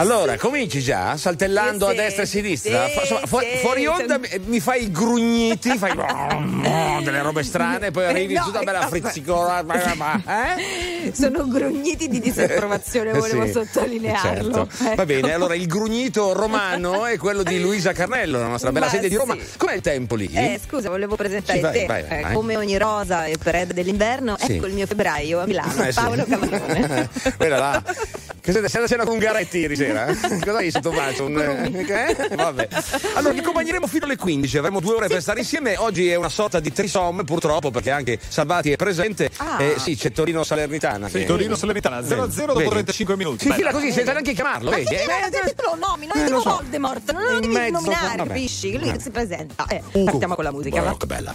Allora, cominci già saltellando Sì, a destra e a sinistra. sì, insomma, fu- sì, fuori onda mi- mi fai i grugniti, fai delle robe strane, poi arrivi No, tutta bella frizzicola. Eh? Sono grugniti di disapprovazione, volevo Sì, sottolinearlo. certo. Va Ecco. bene, allora il grugnito romano è quello di Luisa Carnello, la nostra bella Ma sede di Roma. Com'è il tempo lì? Eh, scusa, volevo presentare vai, te. vai, vai, Eh, come ogni rosa e periodo dell'inverno, ecco il mio febbraio a Milano, Eh. Paolo Camarone. Guarda là. Che siete sei a cena con Garetti ieri sera? Eh? Cosa hai sotto braccio? Un, eh? Vabbè. Allora, vi accompagneremo fino alle 15, avremo due ore per stare insieme. Oggi è una sorta di trisom, purtroppo, perché anche Salvati è presente. Ah. Eh, sì, c'è Torino Salernitana. Sì, che- Torino Salernitana 0-0 dopo Vedi? 35 minuti. Si fila così senza neanche chiamarlo, Ma vedi? che Eh, eh, te lo nomini, non eh, è lo tipo so. Voldemort, non lo devi nominare, capisci? Lui Eh. si presenta. Eh, partiamo con la musica? Oh, che bella.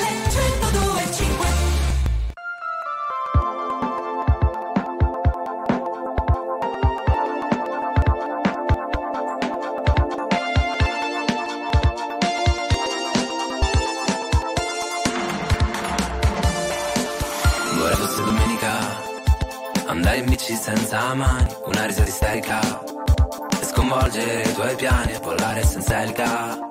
E sconvolgere i tuoi piani E volare senza elica Senza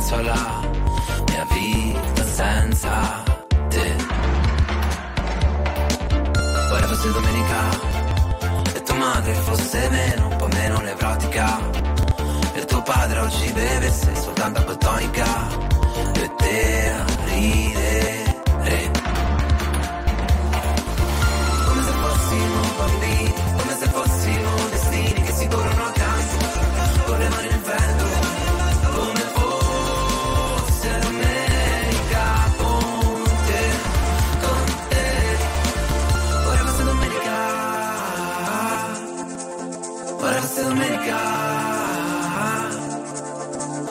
ripenso alla Mia vita senza te. Vorrei fosse domenica E tua madre fosse meno Un po' meno nevrotica. E tuo padre oggi bevesse soltanto acqua tonica e te a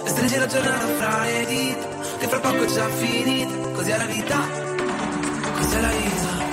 E stringi la giornata fra le dita, che fra poco è già finita, così è la vita, così è la vita.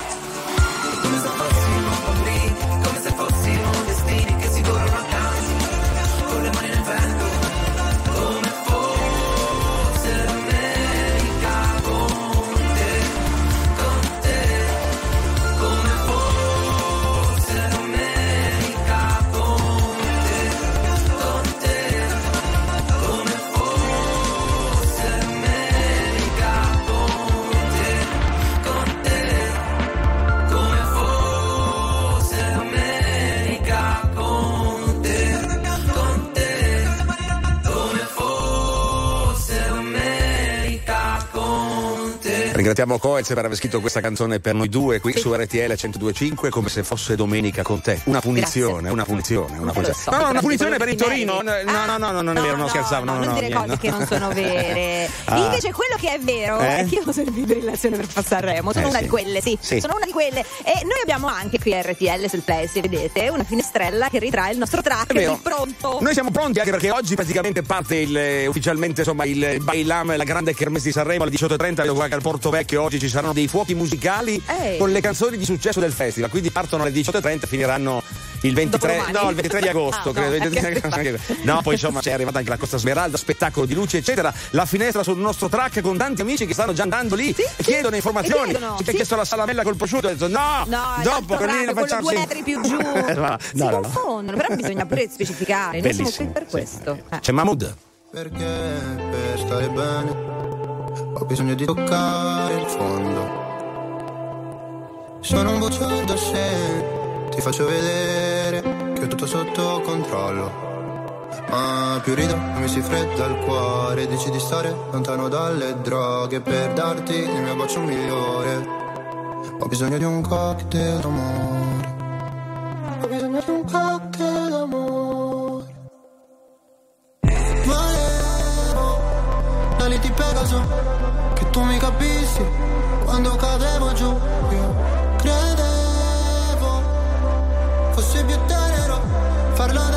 Ringraziamo Coez per aver scritto questa canzone per noi due qui su RTL 1025 come se fosse domenica con te. Una punizione, Grazie. una punizione, una Non punizione. so, no, no, una punizione per il Torino. No, meriti. no, no, no, no, non è vero, no, scherzavo. No, no, non no, dire niente, cose che no. non sono vere. Ah. Invece quello che è vero Eh? è che io ho servito in relazione per passare Remo. Sono Eh, una sì. di quelle, sì. Sì. Sono una di quelle. E noi abbiamo anche qui a RTL sul Play, se vedete, una finestrella che ritrae il nostro track di pronto. Noi siamo pronti anche perché oggi praticamente parte il, eh, ufficialmente insomma, il Bailam, la grande kermesse di Sanremo alle 18.30. Vedo qua che al Porto Vecchio oggi ci saranno dei fuochi musicali Ehi. con le canzoni di successo del festival. Quindi partono alle 18.30 e finiranno il 23, Dopodomani. no, il 23 di agosto. Ah, credo, no, il 23 di ok. agosto. no, poi insomma c'è arrivata anche la Costa Smeralda, spettacolo di luci, eccetera. La finestra sul nostro track con tanti amici che stanno già andando lì Sì, e sì. chiedono informazioni. Chiedono, Ci ha sì. chiesto la salamella col prosciutto, ho detto no, No, dopo l'altro con lì track, la quello facciamo due metri più giù. No, si no, no. confondono, però bisogna pure specificare. Noi siamo qui Bellissimo. per sì. questo. Eh. C'è Mahmood. Perché per stare bene ho bisogno di toccare il fondo. Sono un bugiardo se ti faccio vedere che ho tutto sotto controllo. Ma più rido mi si fredda il cuore Dici di stare lontano dalle droghe Per darti il mio bacio migliore Ho bisogno di un cocktail d'amore Ho bisogno di un cocktail d'amore Pegaso Che tu mi capissi Quando cadevo giù. Io credevo Fossi più tenero Farlo davanti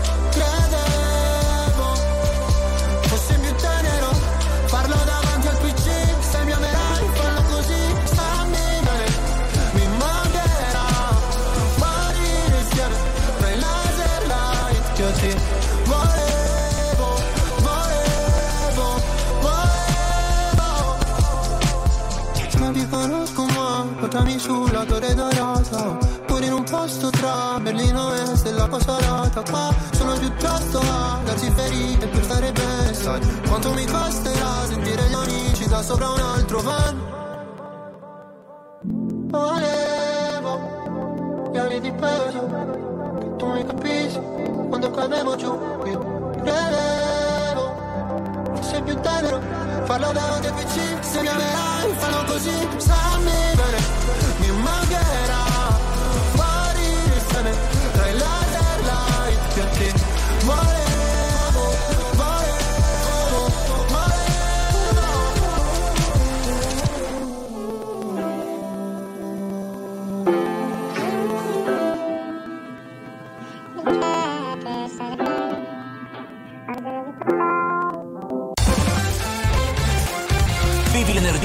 portami sulla torre dorata Pure in un posto tra Berlino Est e la Pasarata Qua sono piuttosto a darsi ferite per stare bene Sai quanto mi costerà sentire gli amici da sopra un altro van? Volevo gli ali di peso Che tu mi capissi quando cadevo giù Io credevo fosse più tenero. Farlo davanti al PC Se mi amerai fallo così Stammi bene. Mi mancherà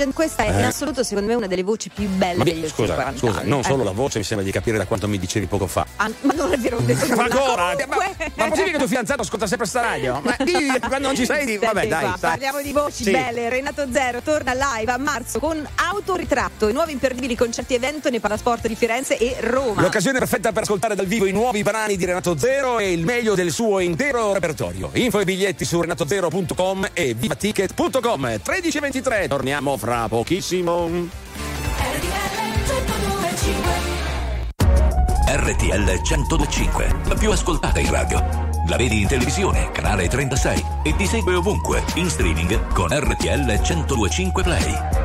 Legend, questa è in Eh. assoluto secondo me una delle voci più belle Ma degli scusa, 40 scusa, non Eh. solo la voce, mi sembra di capire da quanto mi dicevi poco fa. Ah, ma non è vero, ho detto Ma ancora? Ma, ma possibile che tuo fidanzato ascolta sempre sta radio? Ma quando non ci sei, di- vabbè, dai. qua, dai. Parliamo di voci Sì. belle. Renato Zero torna live a marzo con autoritratto e nuovi imperdibili concerti evento nei Palasport di Firenze e Roma. L'occasione perfetta per ascoltare dal vivo i nuovi brani di Renato Zero e il meglio del suo intero repertorio. Info e biglietti su renatozero.com e vivaticket.com. 13 e 23, torniamo fra pochissimo. RTL 1025, la più ascoltata in radio. La vedi in televisione, canale 36 e ti segue ovunque, in streaming con RTL 1025 Play.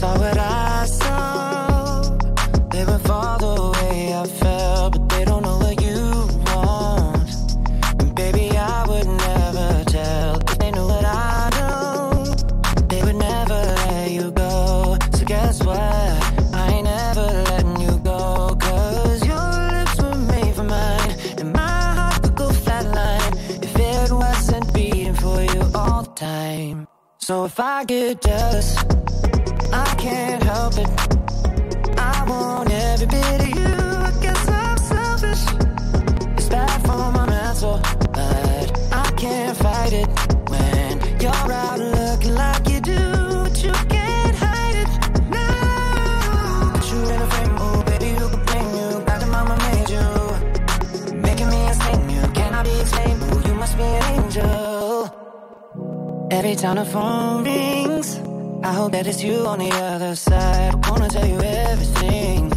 Saw what I saw. They would fall the way I felt, but they don't know what you want. And baby, I would never tell if they knew what I know. They would never let you go. So guess what? I ain't never letting you go. Cause your lips were made for mine. And my heart could go flatline if it wasn't beating for you all the time. So if I get jealous, can't help it. I want every bit of you. I guess I'm selfish. It's bad for my mental, but I can't fight it when you're out looking like you do. But you can't hide it. No. But you in a frame, oh baby, who could blame you? God and mama made you, making me insane. You cannot be explained. You must be an angel. Every time the phone rings. I hope that it's you on the other side. I wanna tell you everything,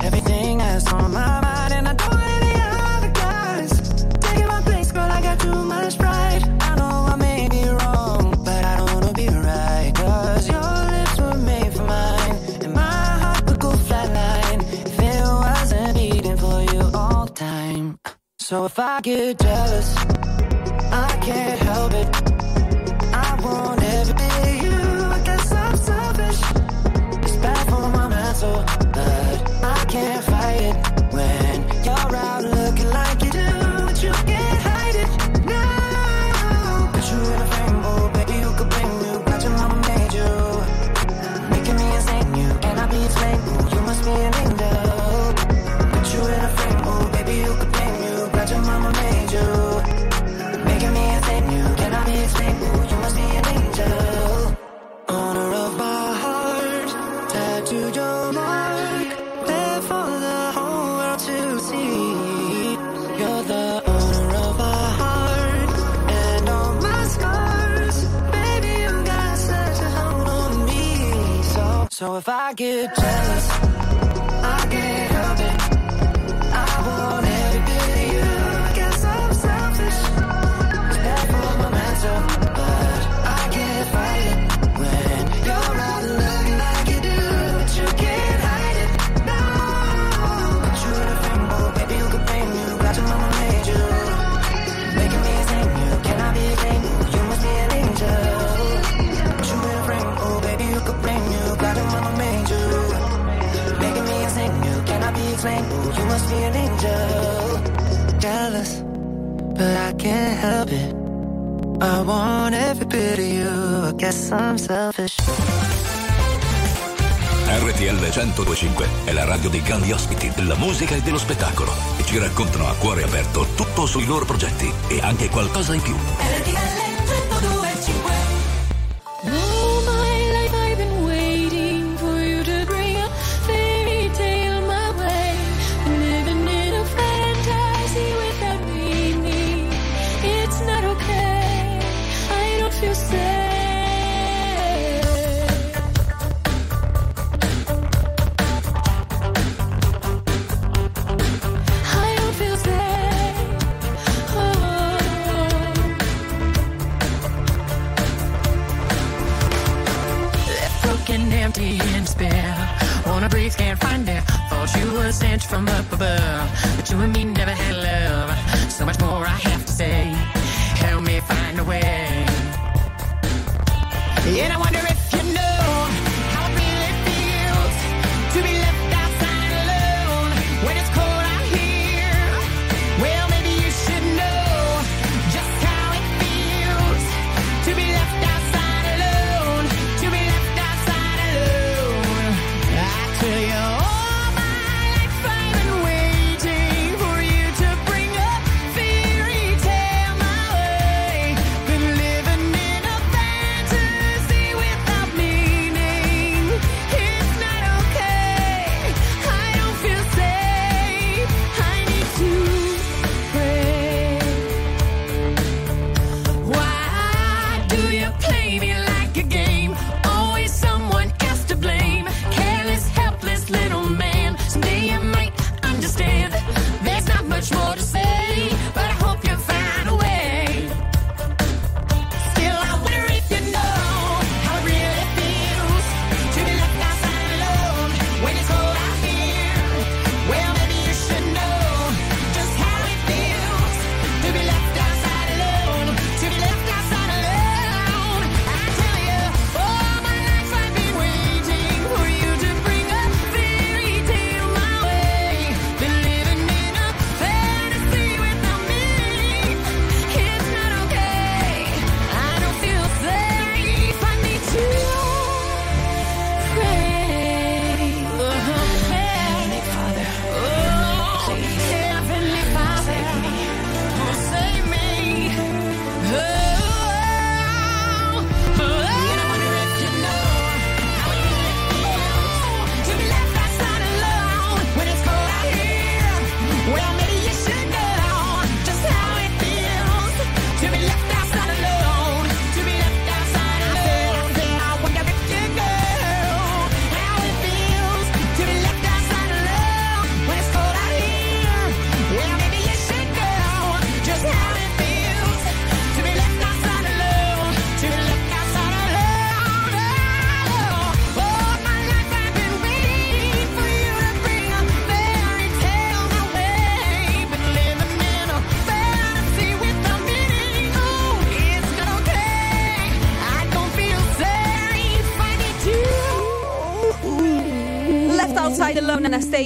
everything that's on my mind, and I don't want any other guys taking my place, girl. I got too much pride. I know I may be wrong, but I don't wanna be right. Cause your lips were made for mine, and my heart would go flatline if it wasn't beating for you all the time. So if I get jealous, I can't help it. get jealous. angel, jealous, but I can't help it. I want every bit of you, I guess I'm selfish. RTL 1025 è la radio dei grandi ospiti della musica e dello spettacolo e ci raccontano a cuore aperto tutto sui loro progetti e anche qualcosa in più. RTL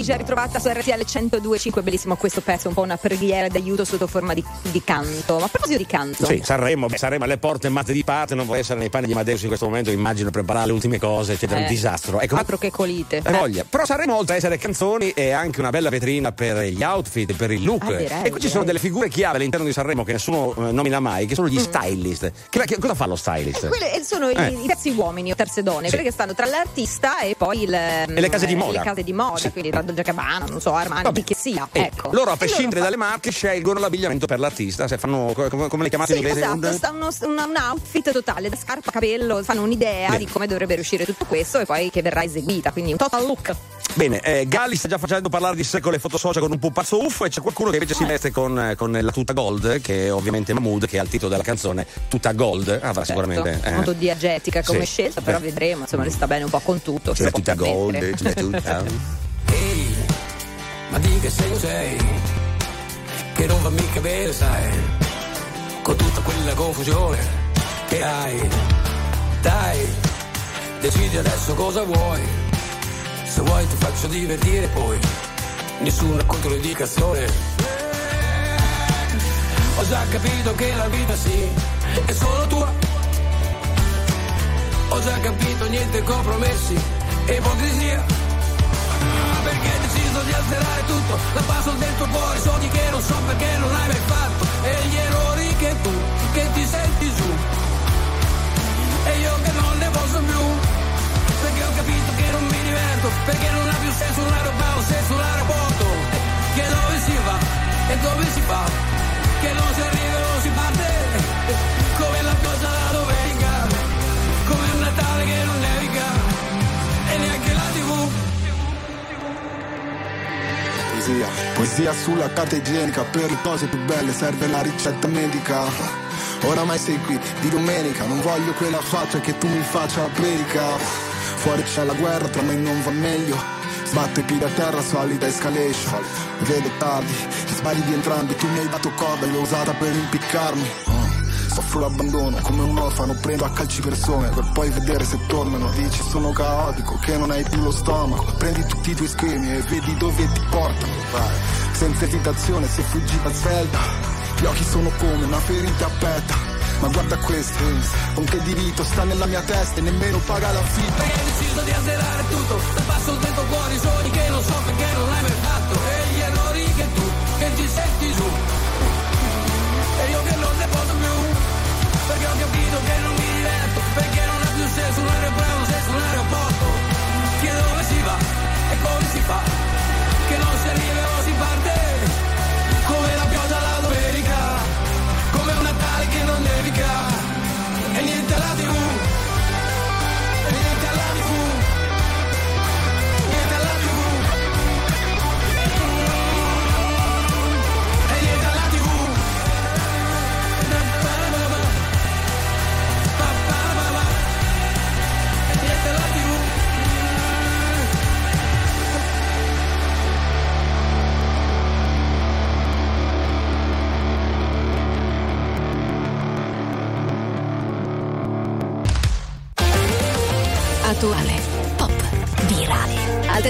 Anastasia ritrovata su RTL 102.5 bellissimo questo pezzo un po' una preghiera d'aiuto sotto forma di, di canto ma a proposito di canto Sì, Sanremo, beh, Sanremo alle porte matte di parte, non vuoi essere nei panni di Madeus in questo momento, immagino preparare le ultime cose, eccetera, un Eh, disastro. Ecco, altro che colite Eh, voglia. Però Sanremo oltre a essere canzoni è anche una bella vetrina per gli outfit, per il look. Ah, direi, e qui ci sono delle figure chiave all'interno di Sanremo che nessuno eh, nomina mai, che sono gli stylist. Che, che- cosa fa lo stylist? Mm. Quelle eh, sono i- Eh. i, terzi uomini o terze donne, Sì. quelle che stanno tra l'artista e poi il, le case di eh, moda. Le case di moda, Sì. quindi tra Dolce Gabbana, non so, Armani, Vabbè. chi che sia. Eh, ecco. Loro, a prescindere fa- dalle marche, scelgono l'abbigliamento per l'artista. Se fanno, co- come, come le chiamate Sì, in inglese? esatto, Un- sta uno- un, outfit totale, da scarpa, capello, fanno un'idea Bene. di come dovrebbe riuscire tutto questo e poi che verrà eseguita, quindi un total look. Bene, eh, Galli sta già facendo parlare di sé con le foto social con un pupazzo uffo e c'è qualcuno che invece si veste con, eh, con la tuta gold, che è ovviamente Mahmood, che ha il titolo della canzone Tutta Gold. Avrà sicuramente. Certo, eh. molto diegetica come Sì. scelta, però Beh. vedremo, insomma, le sta bene un po' con tutto. Si può tutta gold, permettere. cioè, tutta. Ehi, ma di che segno sei? Che non va mica bene, sai? Con tutta quella confusione che hai. Dai, decidi adesso cosa vuoi. Se vuoi ti faccio divertire poi. Nessuna controindicazione. Ho già capito che la vita sì, è solo tua. Ho già capito niente compromessi ipocrisia. Perché hai deciso di azzerare tutto? La passo del tuo cuore Sogni che non so perché non hai mai fatto. E gli Poesia, poesia sulla carta igienica Per le cose più belle serve la ricetta medica. Oramai sei qui di domenica Non voglio quella faccia che tu mi faccia predica. Fuori c'è la guerra, tra me non va meglio. Sbatto i piedi a terra, solida escalation. Vedo tardi, ti sbagli di entrambi Tu mi hai dato corda l'ho usata per impiccarmi Soffro l'abbandono, come un orfano prendo a calci persone Per poi vedere se tornano. Dici sono caotico, che non hai più lo stomaco. Prendi tutti i tuoi schemi e vedi dove ti portano. Vai, senza esitazione sei fuggita svelta Gli occhi sono come una ferita aperta ma guarda questo, con che diritto sta nella mia testa e nemmeno paga la fitta hai deciso di azzerare tutto Da passo del tuo cuore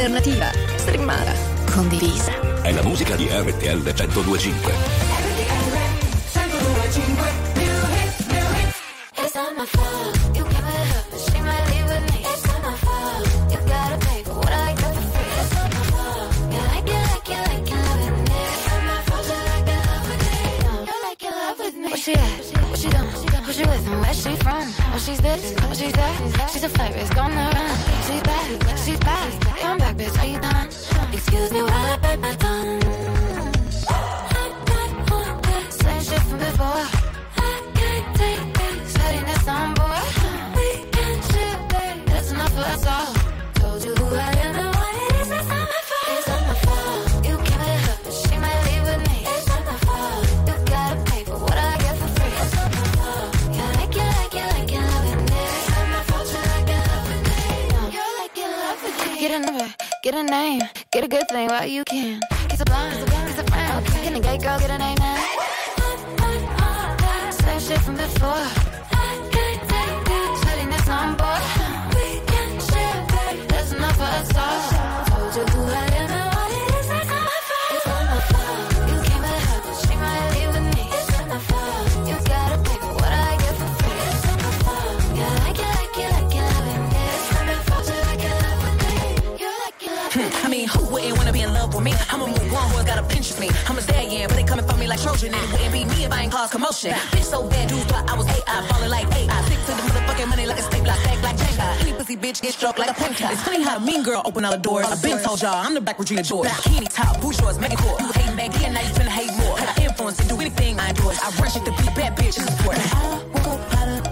alternativa, streamata, condivisa. È la musica di RTL 1025. It's not my fault. You give it but she might leave with me. It's not my fault. You gotta pay for what I got for free. It's not my fault. You like it, like it, like it, loving me. It's not my fault. You like it, love with me. You like it, love with me. Where she at? What she done? Who she with and where she from? Oh, she's this, oh, she's that. She's a flight risk on the run. She's back, she's back. Come back, bitch, you done? Excuse me while I bite my tongue. Name, get a good thing while you can. Kiss a blind, kiss a friend. Get a gay girl, get a name cause commotion. Bitch so bad, dudes thought I was AI, falling like AI. Stick to the motherfucking money like a stapler, stack like Jenga. Any pussy bitch get struck like a painter. It's funny how a mean girl open all the doors. I been told y'all I'm the black Regina George. Bikini top, make it cool. You hating back then, now you finna hate more. Got influence to do anything I endorse. I run shit to be bad bitch the sport. I woke up hotter than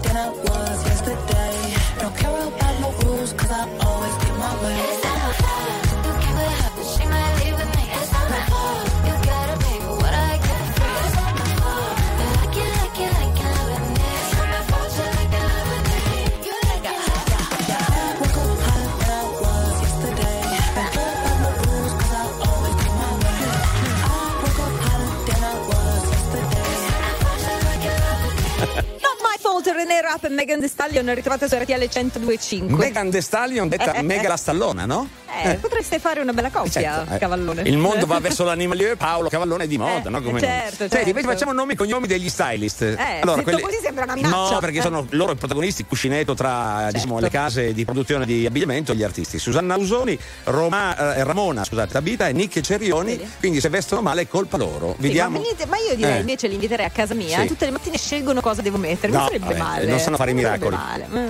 e Megan Thee Stallion ritrovate su RTL 1025. Megan Thee Stallion detta Eh, Mega eh. la stallona, no? Eh, potreste fare una bella coppia, Certo, eh. Cavallone. Il mondo va verso l'animalier, Paolo Cavallone è di moda, no? Come certo, Senti, certo. invece facciamo nomi e cognomi degli stylist. Eh, detto così sembra una minaccia. No, perché Eh. sono loro i protagonisti, cuscinetto tra diciamo, le case di produzione di abbigliamento e gli artisti. Susanna Usoni, Roma- eh, Ramona, scusate, Tabita e Nick Cerioni, quindi se vestono male è colpa loro. Sì, Vediamo. ma, venite- ma io direi Eh. invece li inviterei a casa mia. Sì. Tutte le mattine scelgono cosa devo mettere. No, non sarebbe vabbè, male. non sanno fare i Non miracoli. male. Mm.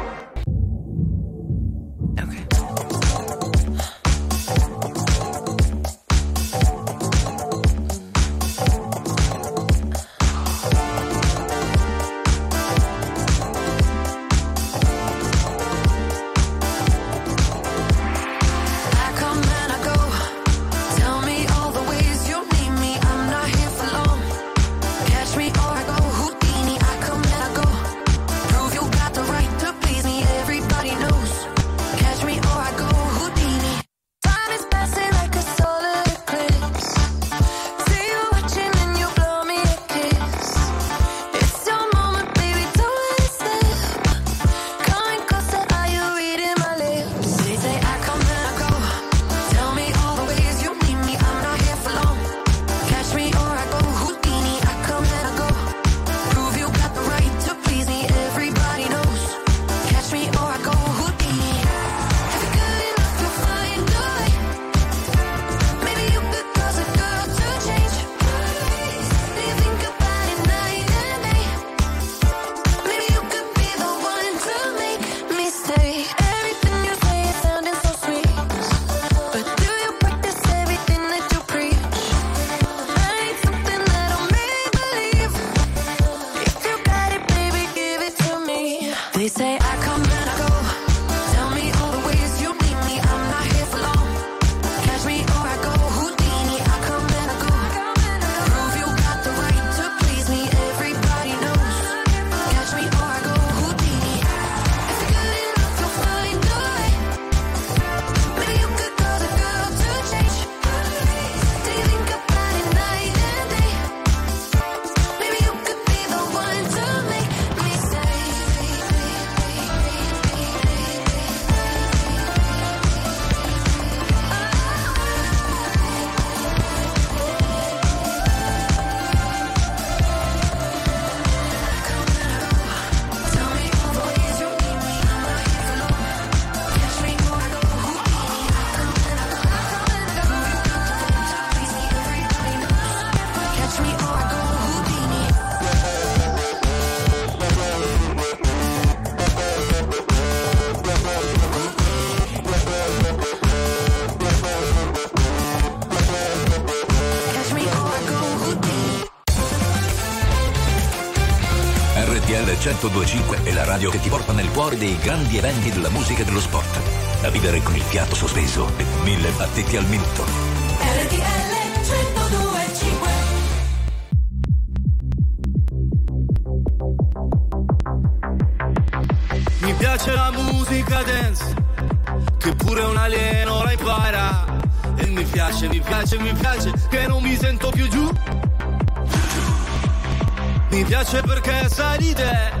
Radio che ti porta nel cuore dei grandi eventi della musica e dello sport. Da vivere con il fiato sospeso e mille battiti al minuto. RTL 1025 Mi piace la musica dance, che pure un alieno la impara. E mi piace, mi piace, mi piace, che non mi sento più giù. Mi piace perché sai di te,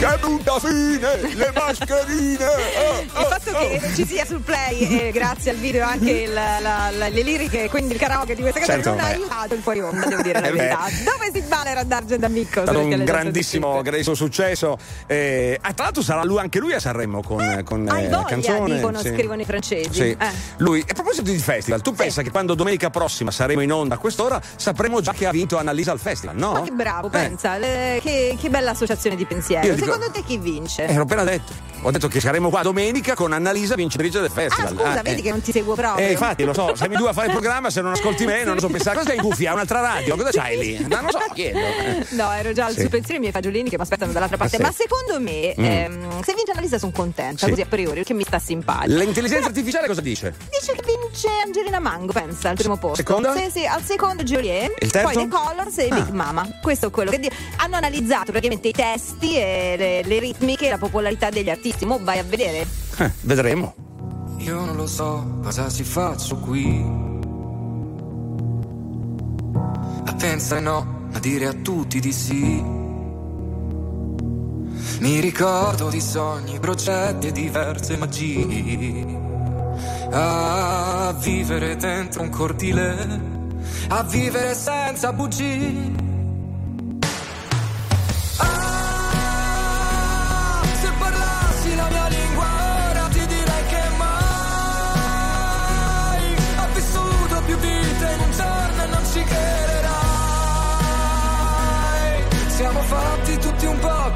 go. Brutta fine! Le mascherine! Oh, Il fatto che ci sia sul play, e grazie al video anche il- la- la- le liriche, quindi il karaoke di questa canzone, Certo, non ha aiutato il fuori onda, devo dire la Eh verità. Dove si balla era D'Argent Amico? È stato un grandissimo, grandissimo successo. Eh, ah, tra l'altro sarà lui, anche lui a Sanremo con, con Hai eh, voglia, canzone. dicono, sì. scrivono i francesi. Sì. Eh. Lui, a proposito di festival, tu pensa che quando domenica prossima saremo in onda a quest'ora sapremo già che ha vinto Annalisa al festival, no? Ma che bravo, Eh, pensa, le- che, che bella associazione di pensiero. Io dico- Secondo te chi vince? eh, l'ho appena detto. Ho detto che saremo qua domenica con Annalisa vincitrice del ah, festival. scusa, Ah, vedi eh. che non ti seguo proprio. Eh, infatti, lo so, siamo i due a fare il programma, se non ascolti me non lo so pensare. Cosa hai in cuffia? Un'altra radio? Cosa c'hai lì? No, non lo so, chiedo. No, ero già al Sì. pensiero i miei fagiolini che mi aspettano dall'altra parte. Ah, sì. Ma secondo me, Mm. ehm, se vince Annalisa sono contenta, Sì. così a priori, perché mi sta simpatico. L'intelligenza artificiale cosa dice? Dice che vince Angelina Mango, pensa, al primo posto. Seconda? Sì, sì, al secondo Joliet. Il terzo? Poi The Colors e Ah. Big Mama. Questo è quello che di- hanno analizzato praticamente i testi, e le, le ritmiche e la popolarità degli artisti. Mo vai a vedere. Eh, vedremo. Io non lo so cosa si faccio qui. A pensare no, a dire a tutti di sì. Mi ricordo di sogni, progetti e diverse magie. A vivere dentro un cortile, a vivere senza bugie.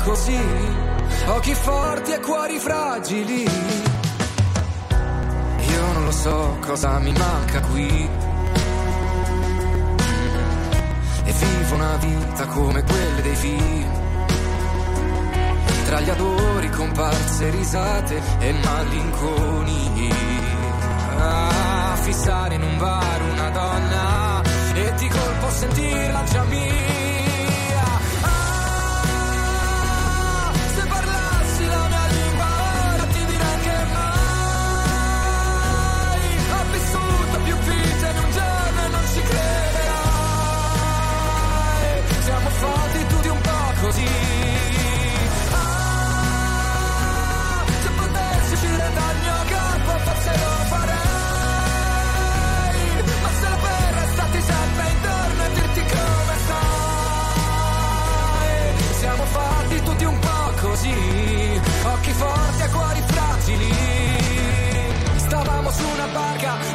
Così, occhi forti e cuori fragili. Io non lo so cosa mi manca qui. E vivo una vita come quelle dei film tra gli adori, comparse, risate e malinconia. Ah, fissare in un bar una donna e ti colpo sentirla già mia.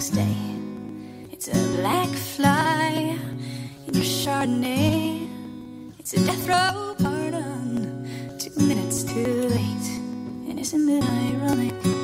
Next day. It's a black fly in your Chardonnay. It's a death row pardon. Two minutes too late. And isn't it ironic?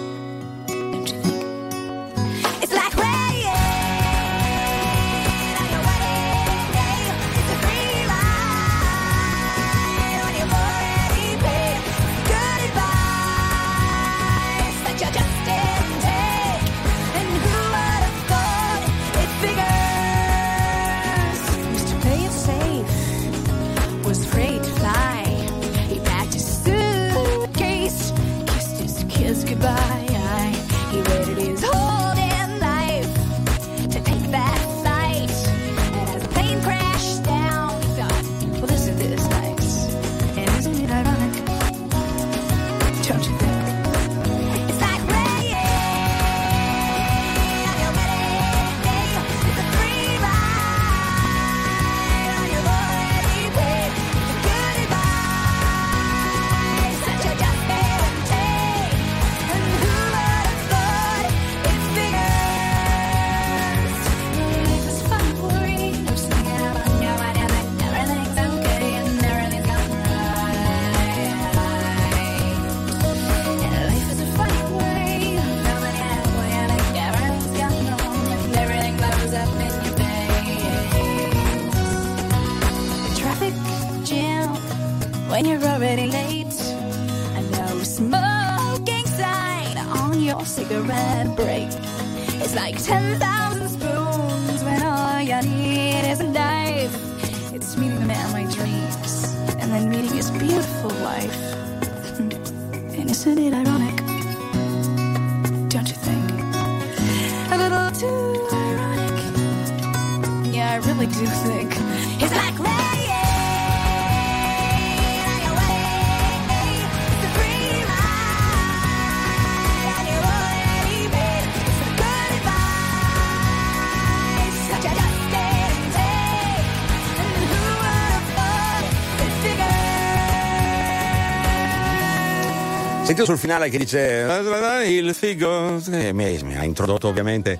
Sentito sul finale che dice il figo eh, mi, mi ha introdotto ovviamente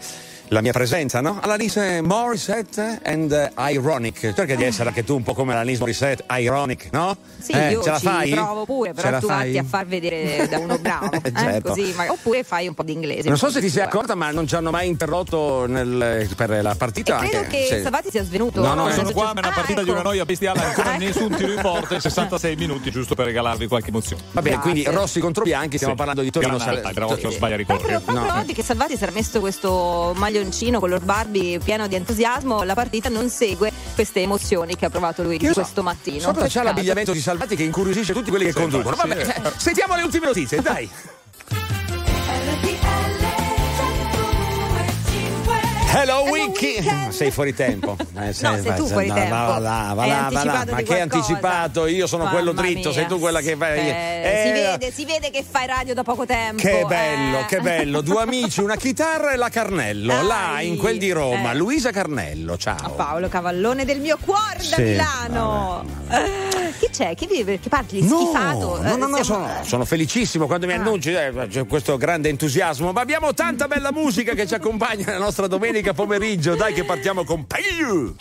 la mia presenza, no? Alanis Morissette and eh, Ironic. Cerca di essere anche tu un po' come Alanis Morissette, Ironic, no? Sì, Eh, io ce la ci fai? provo pure, Ce però la tu fai? vatti a far vedere da uno bravo. eh, Certo. così, ma- oppure fai un po' di inglese. Non so se ti sei accorta, ma non ci hanno mai interrotto nel- per la partita. Credo anche che se- Savati sia svenuto. No, no, eh. Sono qua, ma è una Ah, partita di ecco. una noia bestiale, ancora nessun tiro in porta, 66 minuti giusto per regalarvi qualche emozione. Va bene, quindi Rossi contro Bianchi, stiamo Sì. parlando di Torino. Granata, Sal- bravo che non sbaglia a Proprio, proprio No. oggi che Salvati si era messo questo maglioncino color Barbie pieno di entusiasmo, la partita non segue queste emozioni che ha provato lui Io so- questo mattino. Sopra c'è l'abbigliamento di Salvati che incuriosisce tutti quelli che Sì, conducono. Vabbè, sì, sentiamo le ultime notizie, dai. Hello Wiki! Sei fuori tempo. Eh, sei, sei tu fuori no, tempo. Va là, va là, va là. anticipato Ma che qualcosa. anticipato? Io sono quello Mamma dritto, mia. sei tu quella che fai. Eh, si, Eh, vede, si vede che fai radio da poco tempo. Che bello, eh. che bello. Due amici, una chitarra e la Carnello. Dai. Là, in quel di Roma. Eh. Luisa Carnello, ciao. Paolo Cavallone del mio cuore da Sì, Milano. Eh, Chi c'è? Chi vive? Che parli? No, Schifato? no, no, no, Eh, siamo- sono, sono felicissimo quando mi Ah. annunci eh, c'è questo grande entusiasmo. Ma abbiamo tanta bella musica che ci accompagna nella nostra domenica pomeriggio. Dai, che partiamo con Payu.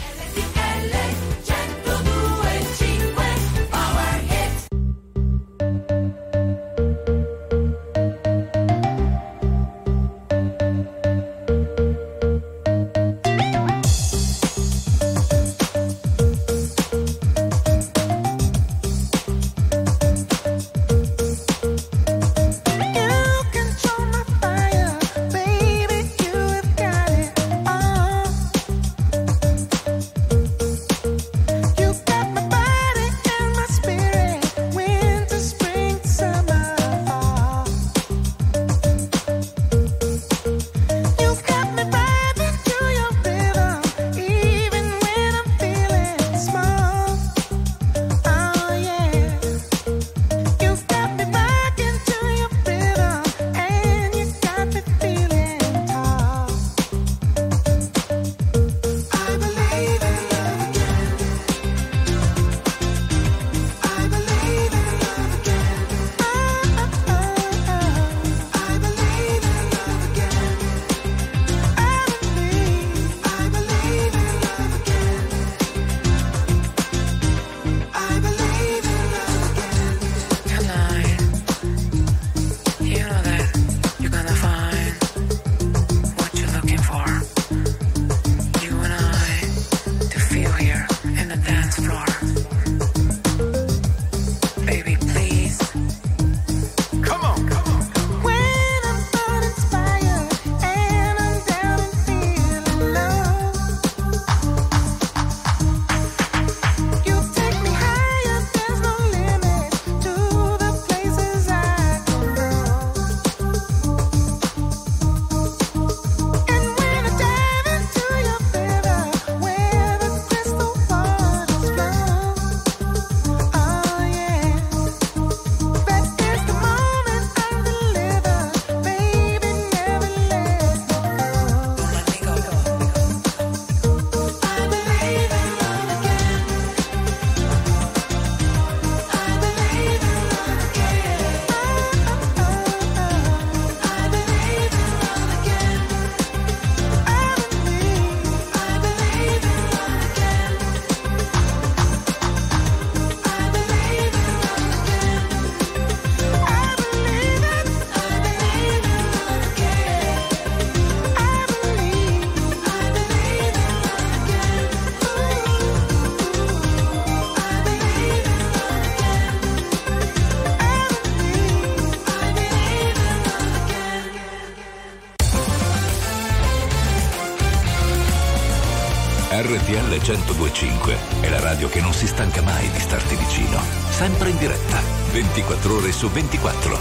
1025 è la radio che non si stanca mai di starti vicino. Sempre in diretta, 24 ore su 24.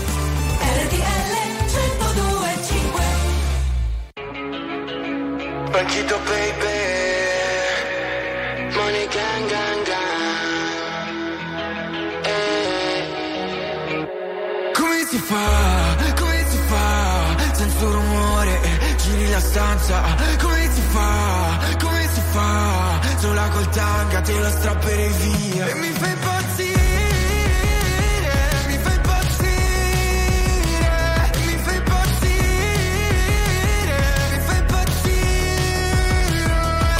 RTL 1025 Banchito baby Money gang gang gang Eh. Come si fa? Come si fa? Senza rumore, giri la stanza. Come si fa? Sola col tanga te lo strapperei via. E mi fai impazzire. Mi fai impazzire. Mi fai impazzire. Mi fai impazzire.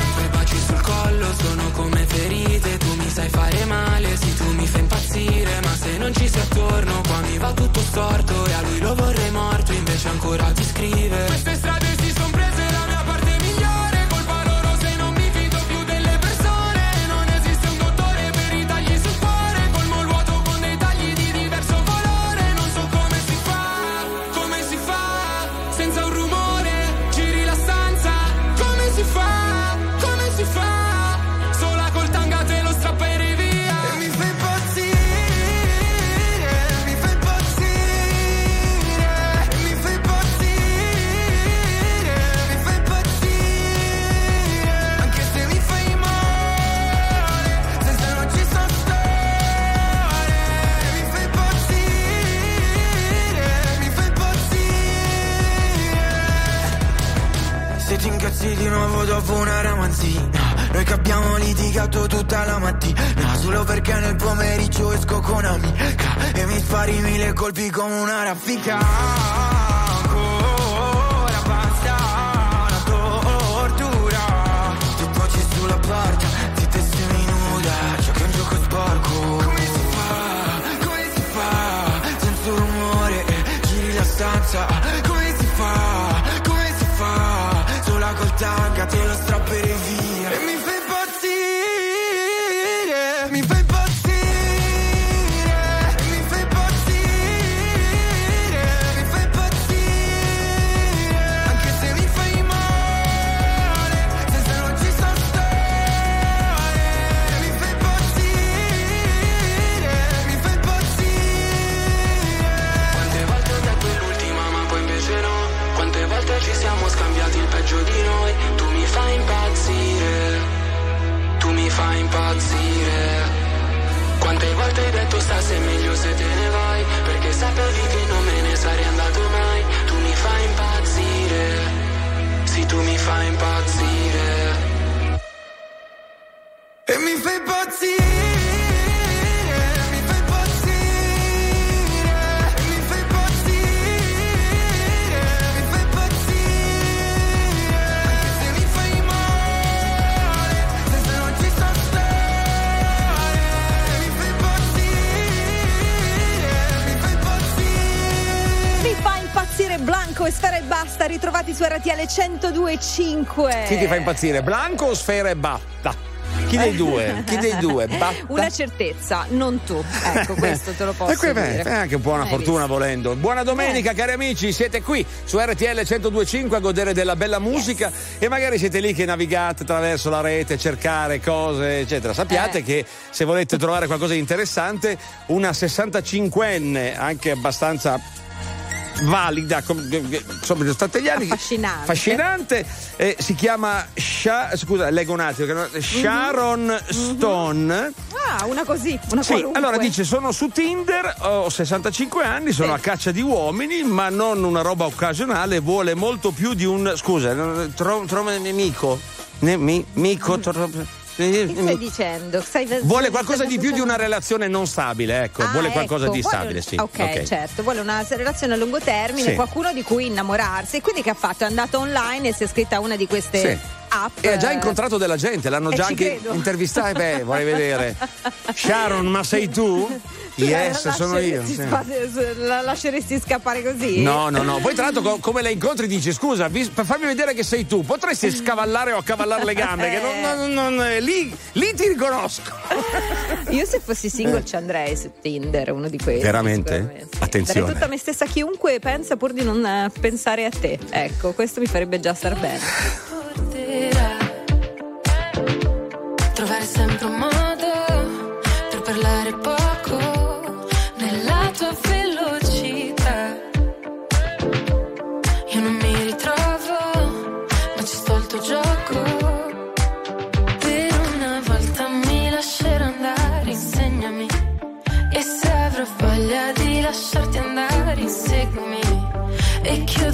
I tuoi baci sul collo sono come ferite. Tu mi sai fare male, sì, tu mi fai impazzire. Ma se non ci sei attorno, qua mi va tutto storto. E a lui lo vorrei morto, invece ancora ti scrive. Colpi come una raffica Blanco e Sfera e Basta, ritrovati su RTL 102.5. Chi ti fa impazzire? Blanco o sfera e batta? Chi dei due? Chi dei due? Batta? Una certezza, non tu. Ecco, questo te lo posso E qui, dire. è anche un po' una Hai fortuna visto? volendo. Buona domenica, cari amici, siete qui su RTL 1025 a godere della bella musica e magari siete lì che navigate attraverso la rete, cercare cose, eccetera. Sappiate Eh. che se volete trovare qualcosa di interessante, una 65enne, anche abbastanza valida, com- insomma, sono anni Affascinante. affascinante, eh, si chiama Sha- scusa, leggo un attimo, non- Sharon Stone. Ah, una così, una Sì, qualunque. allora dice sono su Tinder, ho 65 anni, sono a caccia di uomini, ma non una roba occasionale, vuole molto più di un scusa, trovo tro, mico, ne, mi, mico, tro- Che stai dicendo? Stai- vuole qualcosa di più di una relazione non stabile, ecco, Ah, vuole qualcosa ecco, di stabile, sì. ok, certo, vuole una relazione a lungo termine, Sì. qualcuno di cui innamorarsi. E quindi che ha fatto? È andato online e si è iscritta a una di queste Sì. App. E ha già eh, incontrato della gente, l'hanno Eh, già anche credo. intervistato. Eh, beh, vorrei vedere. Sharon, ma sei tu? Yes, sono io. sì. La lasceresti scappare così? No, no, no. Poi tra l'altro co- come la incontri dici scusa, vis- per farmi vedere che sei tu, potresti scavallare o accavallare le gambe, che non, non- non- eh, lì, lì ti riconosco. Io se fossi single ci andrei su Tinder, uno di questi. Veramente? sicuramente. Darei Attenzione. tutta me stessa a chiunque pensa pur di non eh, pensare a te. Ecco, questo mi farebbe già star bene.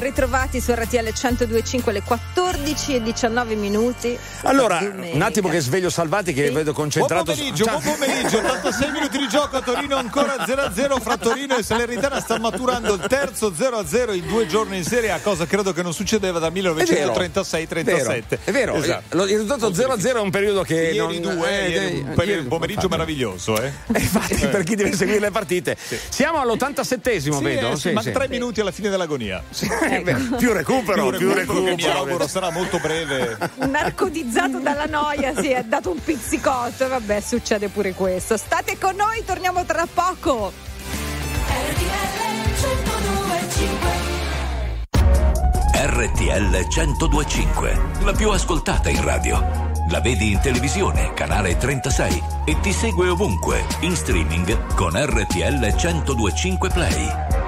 Ritrovati su RTL 1025 alle 14 e 19 minuti. Allora, un attimo che sveglio Salvati che vedo concentrato. Buon pomeriggio, buon pomeriggio, 86 minuti di gioco a Torino ancora 0-0 fra Torino e Salernitana sta maturando il terzo 0-0 in due giorni in serie a cosa credo che non succedeva vero. 1936-37 È vero, Esatto. lo- il risultato 0-0 è un periodo che Ieri non due, eh, ieri eh, un ieri- pomeriggio infatti. meraviglioso eh. Infatti, per chi deve seguire le partite. Siamo all'87esimo, Sì, vedo. eh, Sì, ma sì. tre minuti alla fine dell'agonia Eh, beh, più recupero, più recupero. che mi auguro sarà molto breve Narcotizzato dalla noia, si è dato un pizzicotto. Vabbè, succede pure questo. State con noi, torniamo tra poco. RTL 1025, la più ascoltata in radio. La vedi in televisione, canale 36 e ti segue ovunque, in streaming con RTL 1025 Play.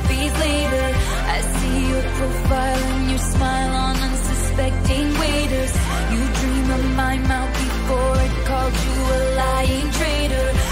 Later. I see your profile and your smile on unsuspecting waiters. You dream of my mouth before it called you a lying traitor.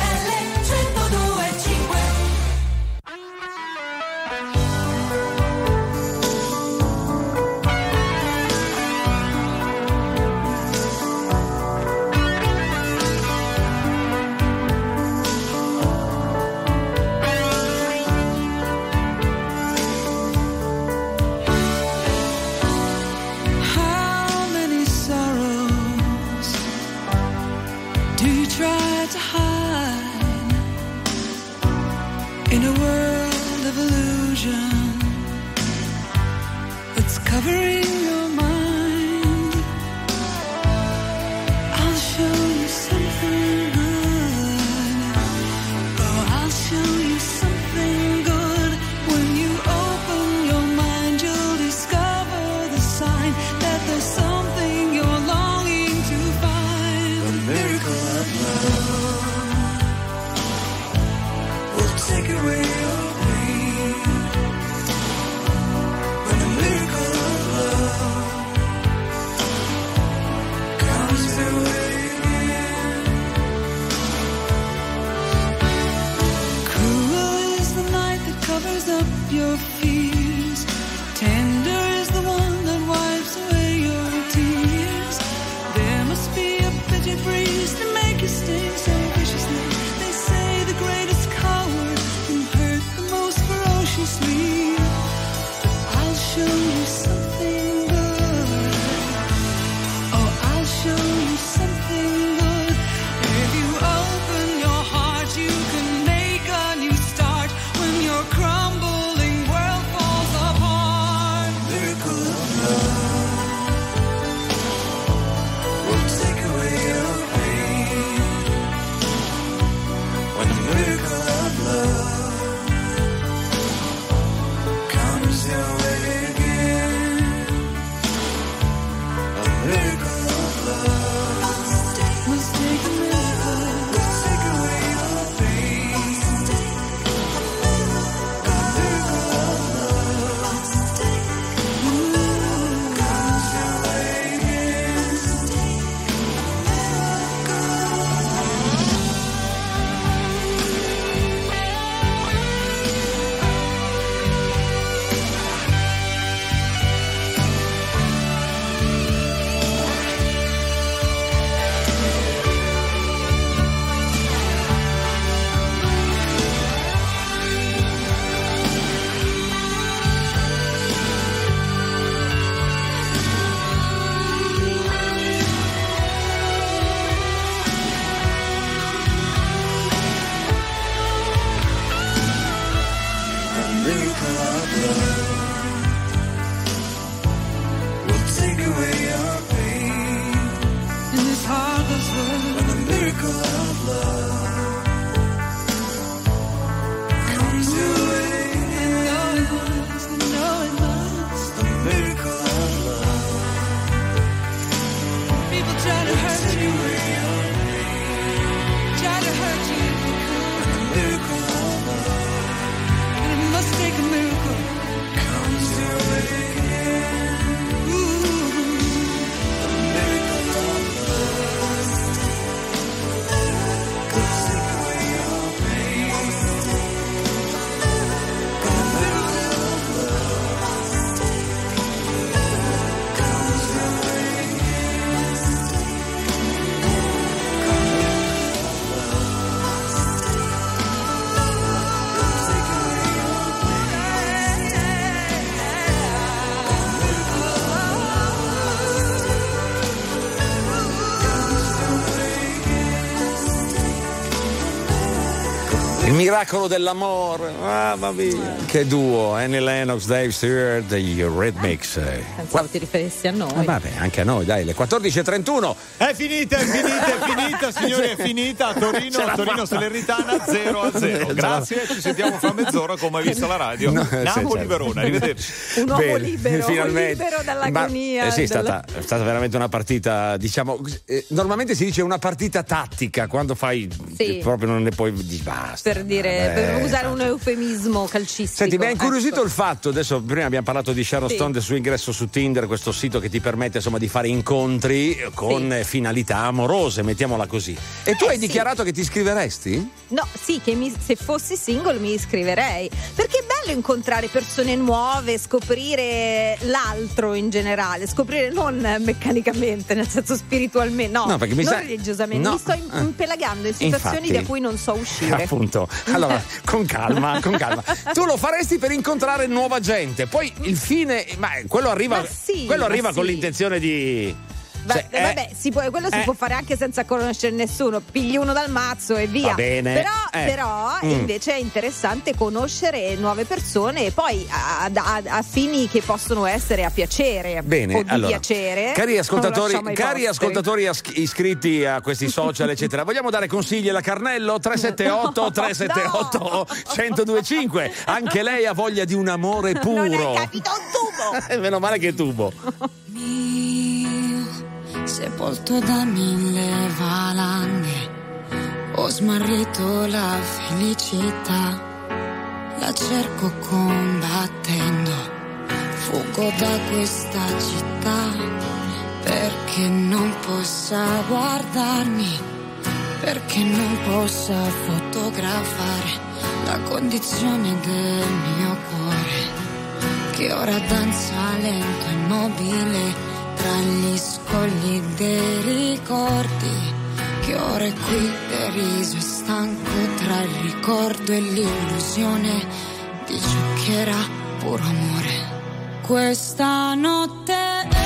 miracolo dell'amore, mamma mia. Che duo, Annie Lennox, Dave Stewart, gli Rhythmics. eh. Pensavo ti riferissi a noi. Ah, vabbè, anche a noi, dai, le 14.31. È finita, è finita, è finita, signori, è finita. A Torino, l'ha Torino. Salernitana 0 a 0. Grazie, ci sentiamo fra mezz'ora come hai visto la radio. No, eh, Napoli sì, Verona, arrivederci. Un uomo Bene, libero, finalmente. libero dall'agonia. Ma- eh sì, è dalla- stata, è stata veramente una partita, diciamo, eh, normalmente si dice una partita tattica quando fai Sì. proprio non ne puoi di basta. Per dire, vabbè. per usare un eufemismo calcistico. Senti, mi ha incuriosito Ecco. il fatto, adesso prima abbiamo parlato di Sharon Sì. Stone del suo ingresso su Tinder, questo sito che ti permette insomma di fare incontri con Sì. eh, finalità amorose, mettiamola così. E tu Eh, hai sì. dichiarato che ti iscriveresti? No, sì, che mi- se fossi single mi iscriverei. Perché è bello incontrare persone nuove, scoprire l'altro in generale, scoprire non meccanicamente, nel senso spiritualmente, no, No, perché mi non sa- religiosamente. no. Mi sto in- impelagando in situazioni Infatti. da cui non so uscire. Appunto. Allora, con calma, con calma. Tu lo faresti per incontrare nuova gente. Poi il fine, ma quello arriva, Ma sì, quello arriva con sì. l'intenzione di Va- Cioè, eh, vabbè, si può- quello si eh. può fare anche senza conoscere nessuno. Pigli uno dal mazzo e via. Bene. Però, Eh. però Mm. invece è interessante conoscere nuove persone e poi a, a- a fini che possono essere a piacere Bene, o di allora, piacere. Cari ascoltatori, cari ascoltatori as- iscritti a questi social, eccetera, vogliamo dare consigli alla Carnello 378 378 1025. Anche lei ha voglia di un amore puro. Non hai capito un tubo. Meno male che tubo. sepolto da mille valanghe, ho smarrito la felicità, la cerco combattendo, fuggo da questa città, perché non possa guardarmi, perché non possa fotografare la condizione del mio cuore che ora danza lento e immobile tra gli scogli dei ricordi, che ora è qui deriso e stanco tra il ricordo e l'illusione di ciò che era puro amore. Questa notte è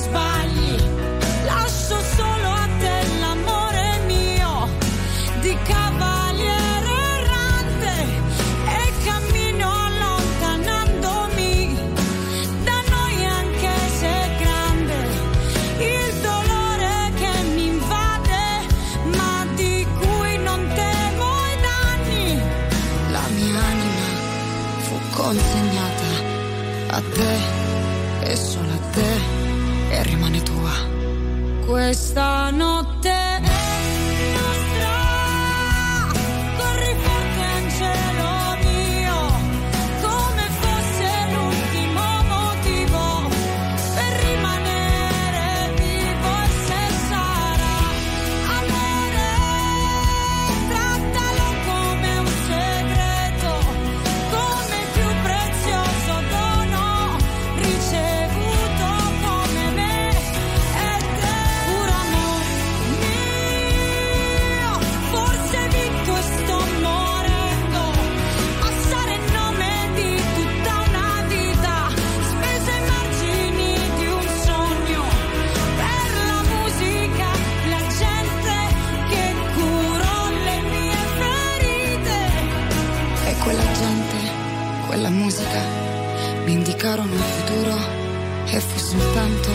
Christmas. Rimane tua. Questa notte soltanto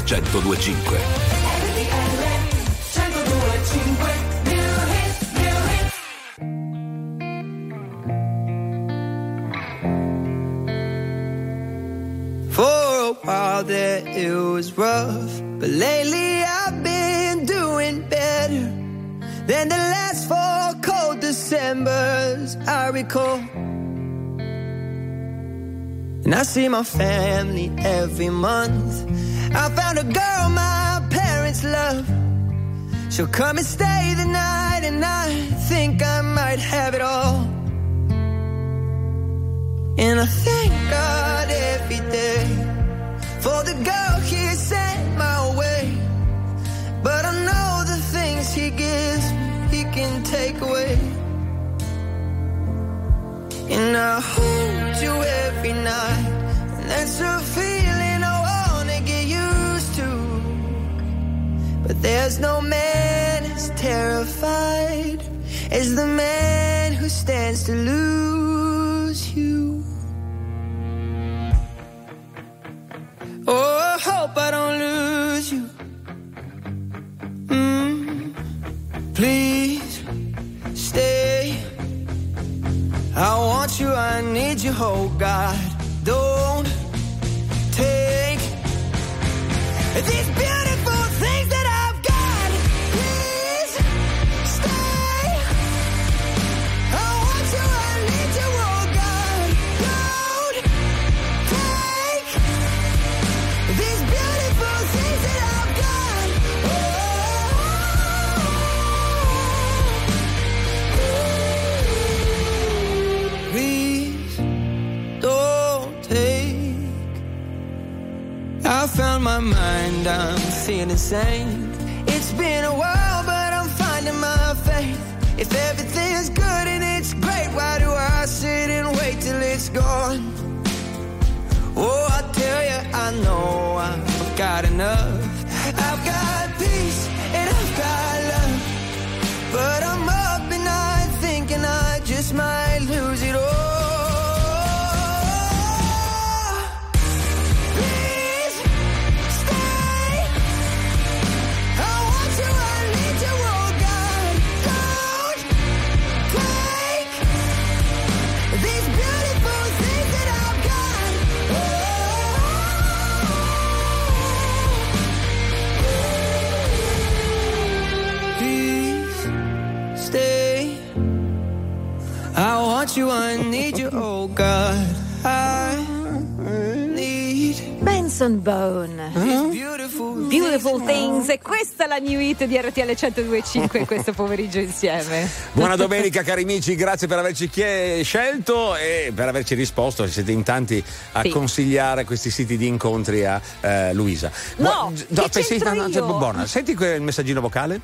RTL 1025. For a while it was rough, but lately I've been doing better. than the last four cold Decembers I recall. And I see my family every month. Found a girl my parents love. She'll come and stay the night, and I think I might have it all. And I thank God every day for the girl He sent my way. But I know the things He gives me, He can take away. And I hold you every night, and that's a feeling there's no man as terrified as the man who stands to lose you. Oh, I hope I don't lose you. Mm, please stay. I want you, I need you, oh God. Hit di RTL 1025 questo pomeriggio insieme. Buona domenica cari amici, grazie per averci scelto e per averci risposto, siete in tanti a Sì. consigliare questi siti di incontri a eh, Luisa. No, Bu- che aspetta, c'entro no, no, io? buona. Senti que- il messaggino vocale?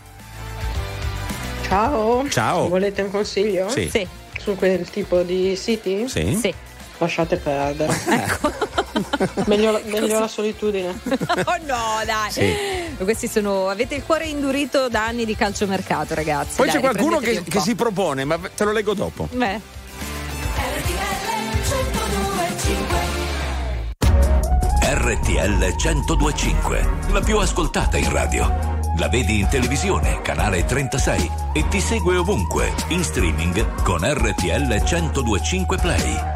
Ciao. Ciao. Volete un consiglio? Sì. Sì. Su quel tipo di siti? Sì. Sì. Lasciate perdere. meglio meglio la solitudine. oh no, dai. Sì. Questi sono. Avete il cuore indurito da anni di calciomercato, ragazzi. Poi Dai, c'è qualcuno che, che si propone, ma te lo leggo dopo. Beh. RTL 1025, la più ascoltata in radio. La vedi in televisione, canale 36 e ti segue ovunque, in streaming con RTL 1025 Play.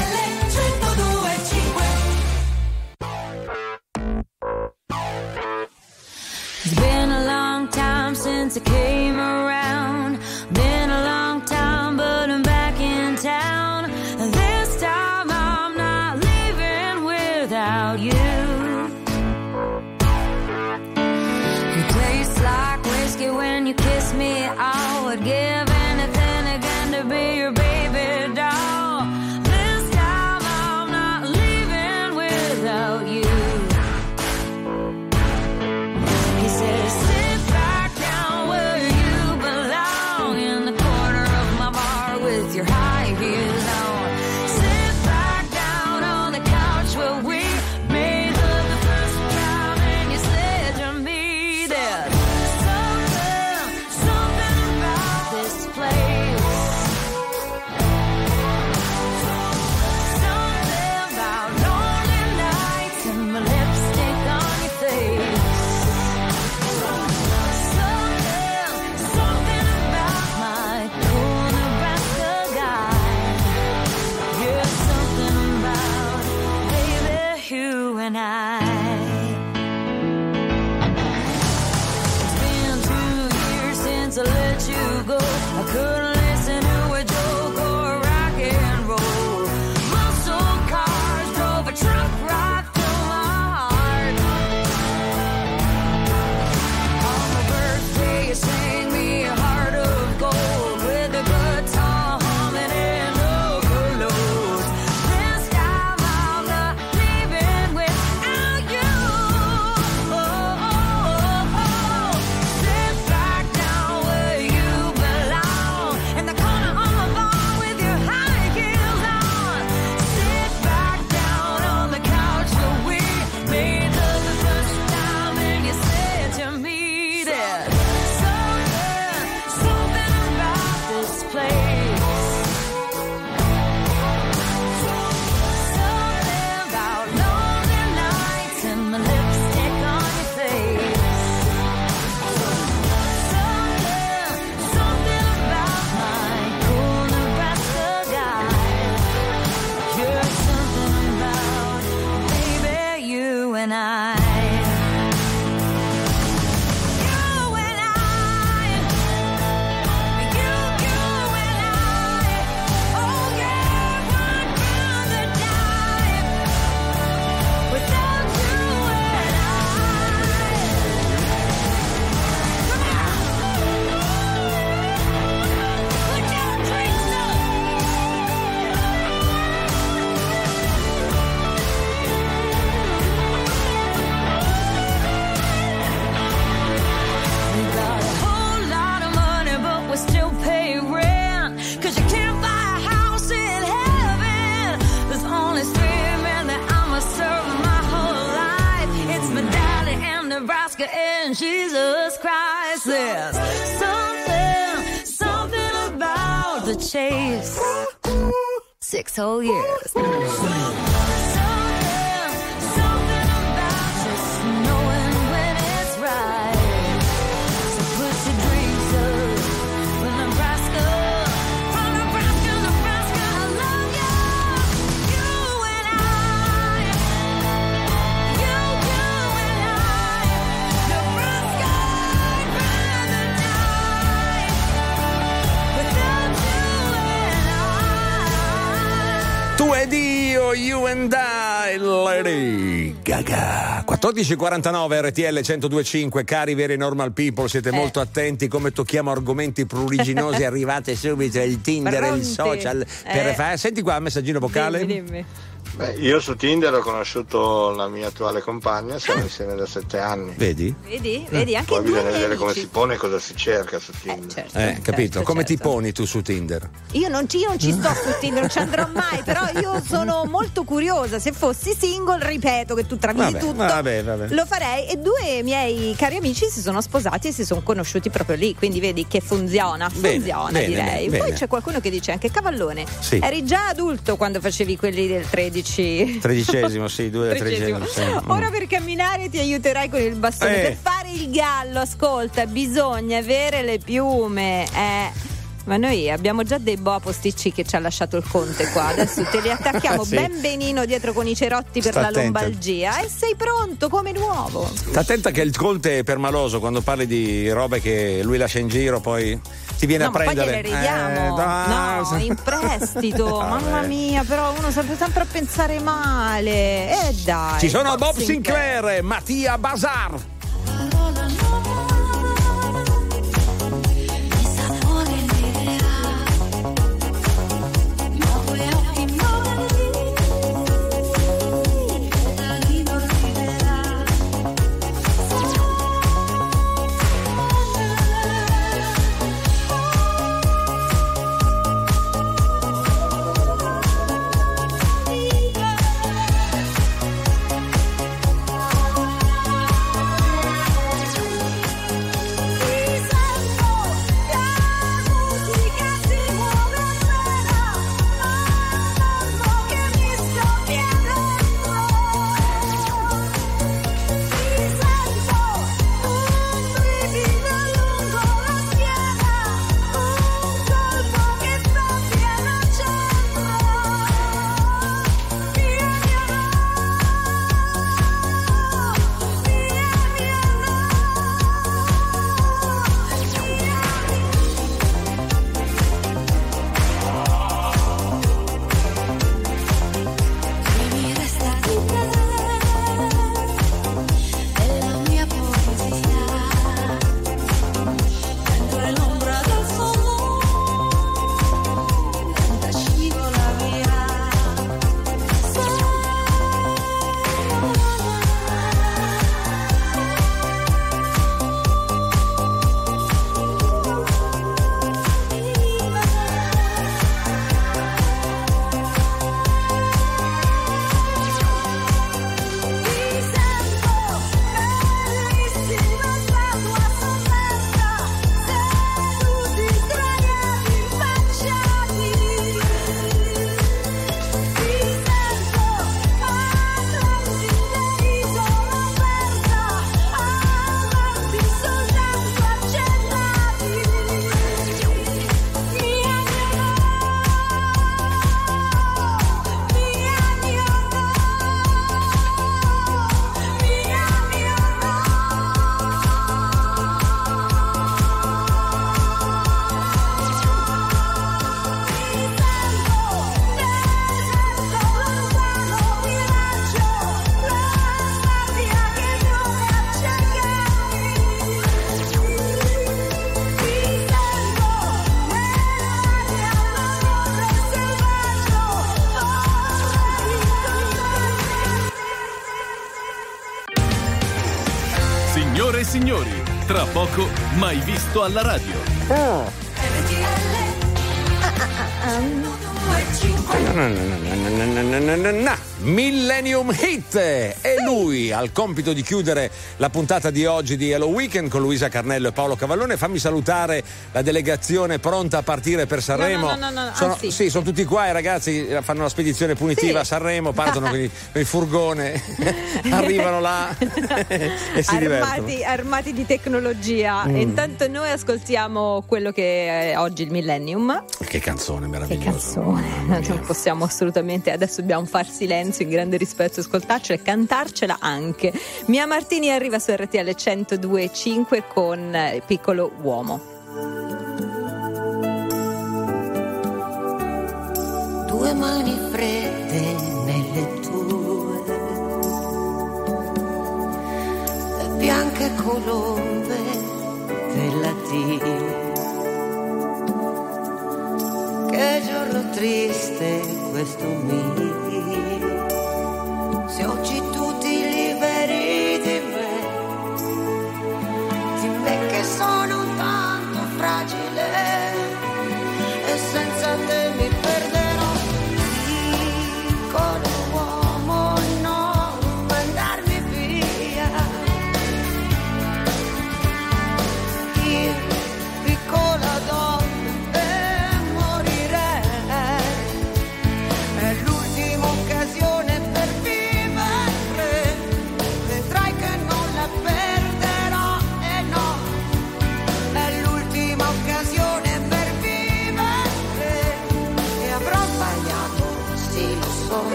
all years. 12.49 RTL 1025, cari veri normal people, siete eh. molto attenti come tocchiamo argomenti pruriginosi, arrivate subito il Tinder, Pronti. il social. Per eh. fa... Senti qua un messaggino vocale. Dimmi, dimmi. Beh, io su Tinder ho conosciuto la mia attuale compagna, siamo insieme da sette anni. Vedi? Vedi? Vedi? Anche Poi bisogna vedere come si pone e cosa si cerca su Tinder. Eh, capito? certo, come ti certo. poni tu su Tinder? Io non, ci, io non ci sto su Tinder, non ci andrò mai, però io sono molto curiosa. Se fossi single, ripeto che tu travisi Vabbè, tutto, vabbè, vabbè. lo farei. E due miei cari amici si sono sposati e si sono conosciuti proprio lì, quindi vedi che funziona, Bene, funziona bene, direi. bene, Poi bene. c'è qualcuno che dice anche Cavallone, Sì. eri già adulto quando facevi quelli del 13 13. Tredicesimo, sì, due da Tredicesimo. tredicesimo. sì. Ora per camminare ti aiuterai con il bastone. Eh. Per fare il gallo, ascolta, bisogna avere le piume. Eh. Ma noi abbiamo già dei boa posticci che ci ha lasciato il conte qua. Adesso te li attacchiamo Sì. ben benino dietro con i cerotti per Sta la attenta. lombalgia e sei pronto come nuovo. Sta attenta che il Conte è permaloso quando parli di robe che lui lascia in giro, poi ti viene no, a ma poi prendere. gliele. Eh, no, in prestito. Mamma mia, però uno sempre, sempre a pensare male. Eh dai. Ci sono Bob Sinclair e Mattia Bazar. Mai visto alla radio. Millennium Hit e lui ha il compito di chiudere la puntata di oggi di Hello Weekend con Luisa Carnello e Paolo Cavallone. Fammi salutare la delegazione pronta a partire per Sanremo. no, no, no, no, Sono, anzi. sì, sono tutti qua i ragazzi fanno la spedizione punitiva Sì. a Sanremo, partono con, il, furgone, arrivano là e si. Armati, armati di tecnologia. Mm. Intanto noi ascoltiamo quello che è oggi il Millennium. Che canzone Che meravigliosa. canzone, non possiamo assolutamente, adesso dobbiamo far silenzio in grande rispetto, ascoltarcela e cantarcela anche. Mia Martini arriva su RTL 102.5 con eh, Piccolo Uomo. Due mani fredde nelle tue, bianche colombe della Dio. Che giorno triste questo mio, se oggi liberi di me, di me che sono tanto fragile e senza te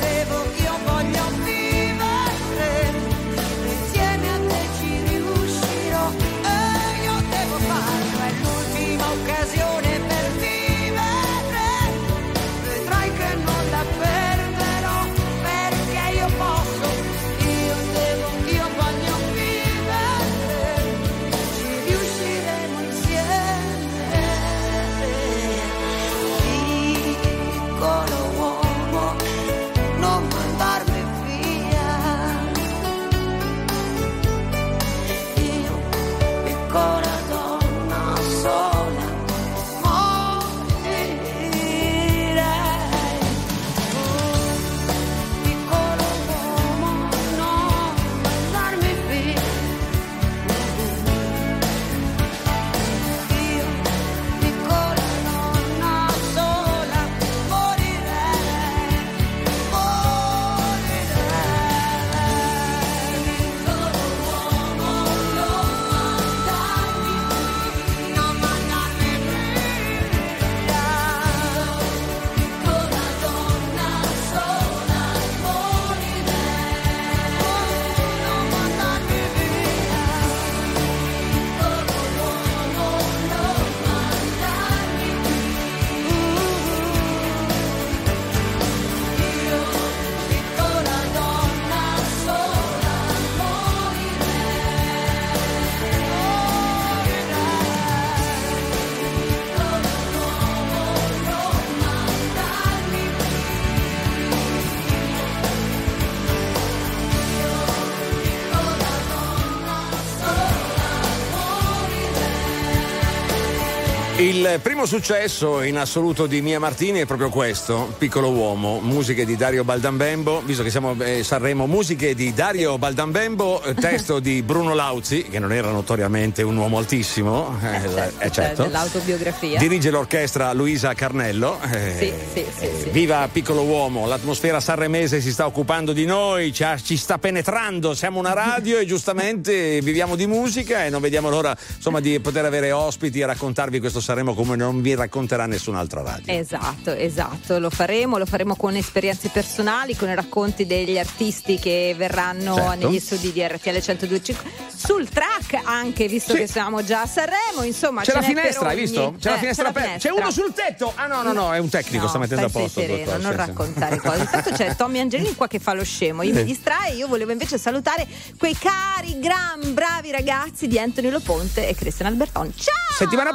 io Il primo successo in assoluto di Mia Martini è proprio questo, Piccolo Uomo, musiche di Dario Baldambembo, visto che siamo eh, Sanremo, musiche di Dario Baldambembo, eh, testo di Bruno Lauzi, che non era notoriamente un uomo altissimo, eh, eh, Cioè, certo. dell'autobiografia. Dirige l'orchestra Luisa Carnello. eh, Sì, sì, sì, sì. Viva Piccolo Uomo, l'atmosfera sanremese si sta occupando di noi, ci, ci sta penetrando, siamo una radio e giustamente viviamo di musica e non vediamo l'ora insomma, di poter avere ospiti e raccontarvi questo Sanremo come non vi racconterà nessun'altra radio. Esatto, esatto, lo faremo, lo faremo con esperienze personali, con i racconti degli artisti che verranno Certo. negli studi di RTL 1025 sul track anche, visto che siamo già a Sanremo, insomma C'è la finestra, hai visto? C'è la Eh, finestra la aperta. C'è uno sul tetto. Ah no, no, no, è un tecnico, No, sta mettendo a posto. sereno, dottor, non sì, sì. raccontare cose. Intanto c'è Tommy Angelini qua che fa lo scemo. Io Sì. mi distrae, io volevo invece salutare quei cari, gran, bravi ragazzi di Anthony Loponte e Cristian Albertoni. Ciao! Settimana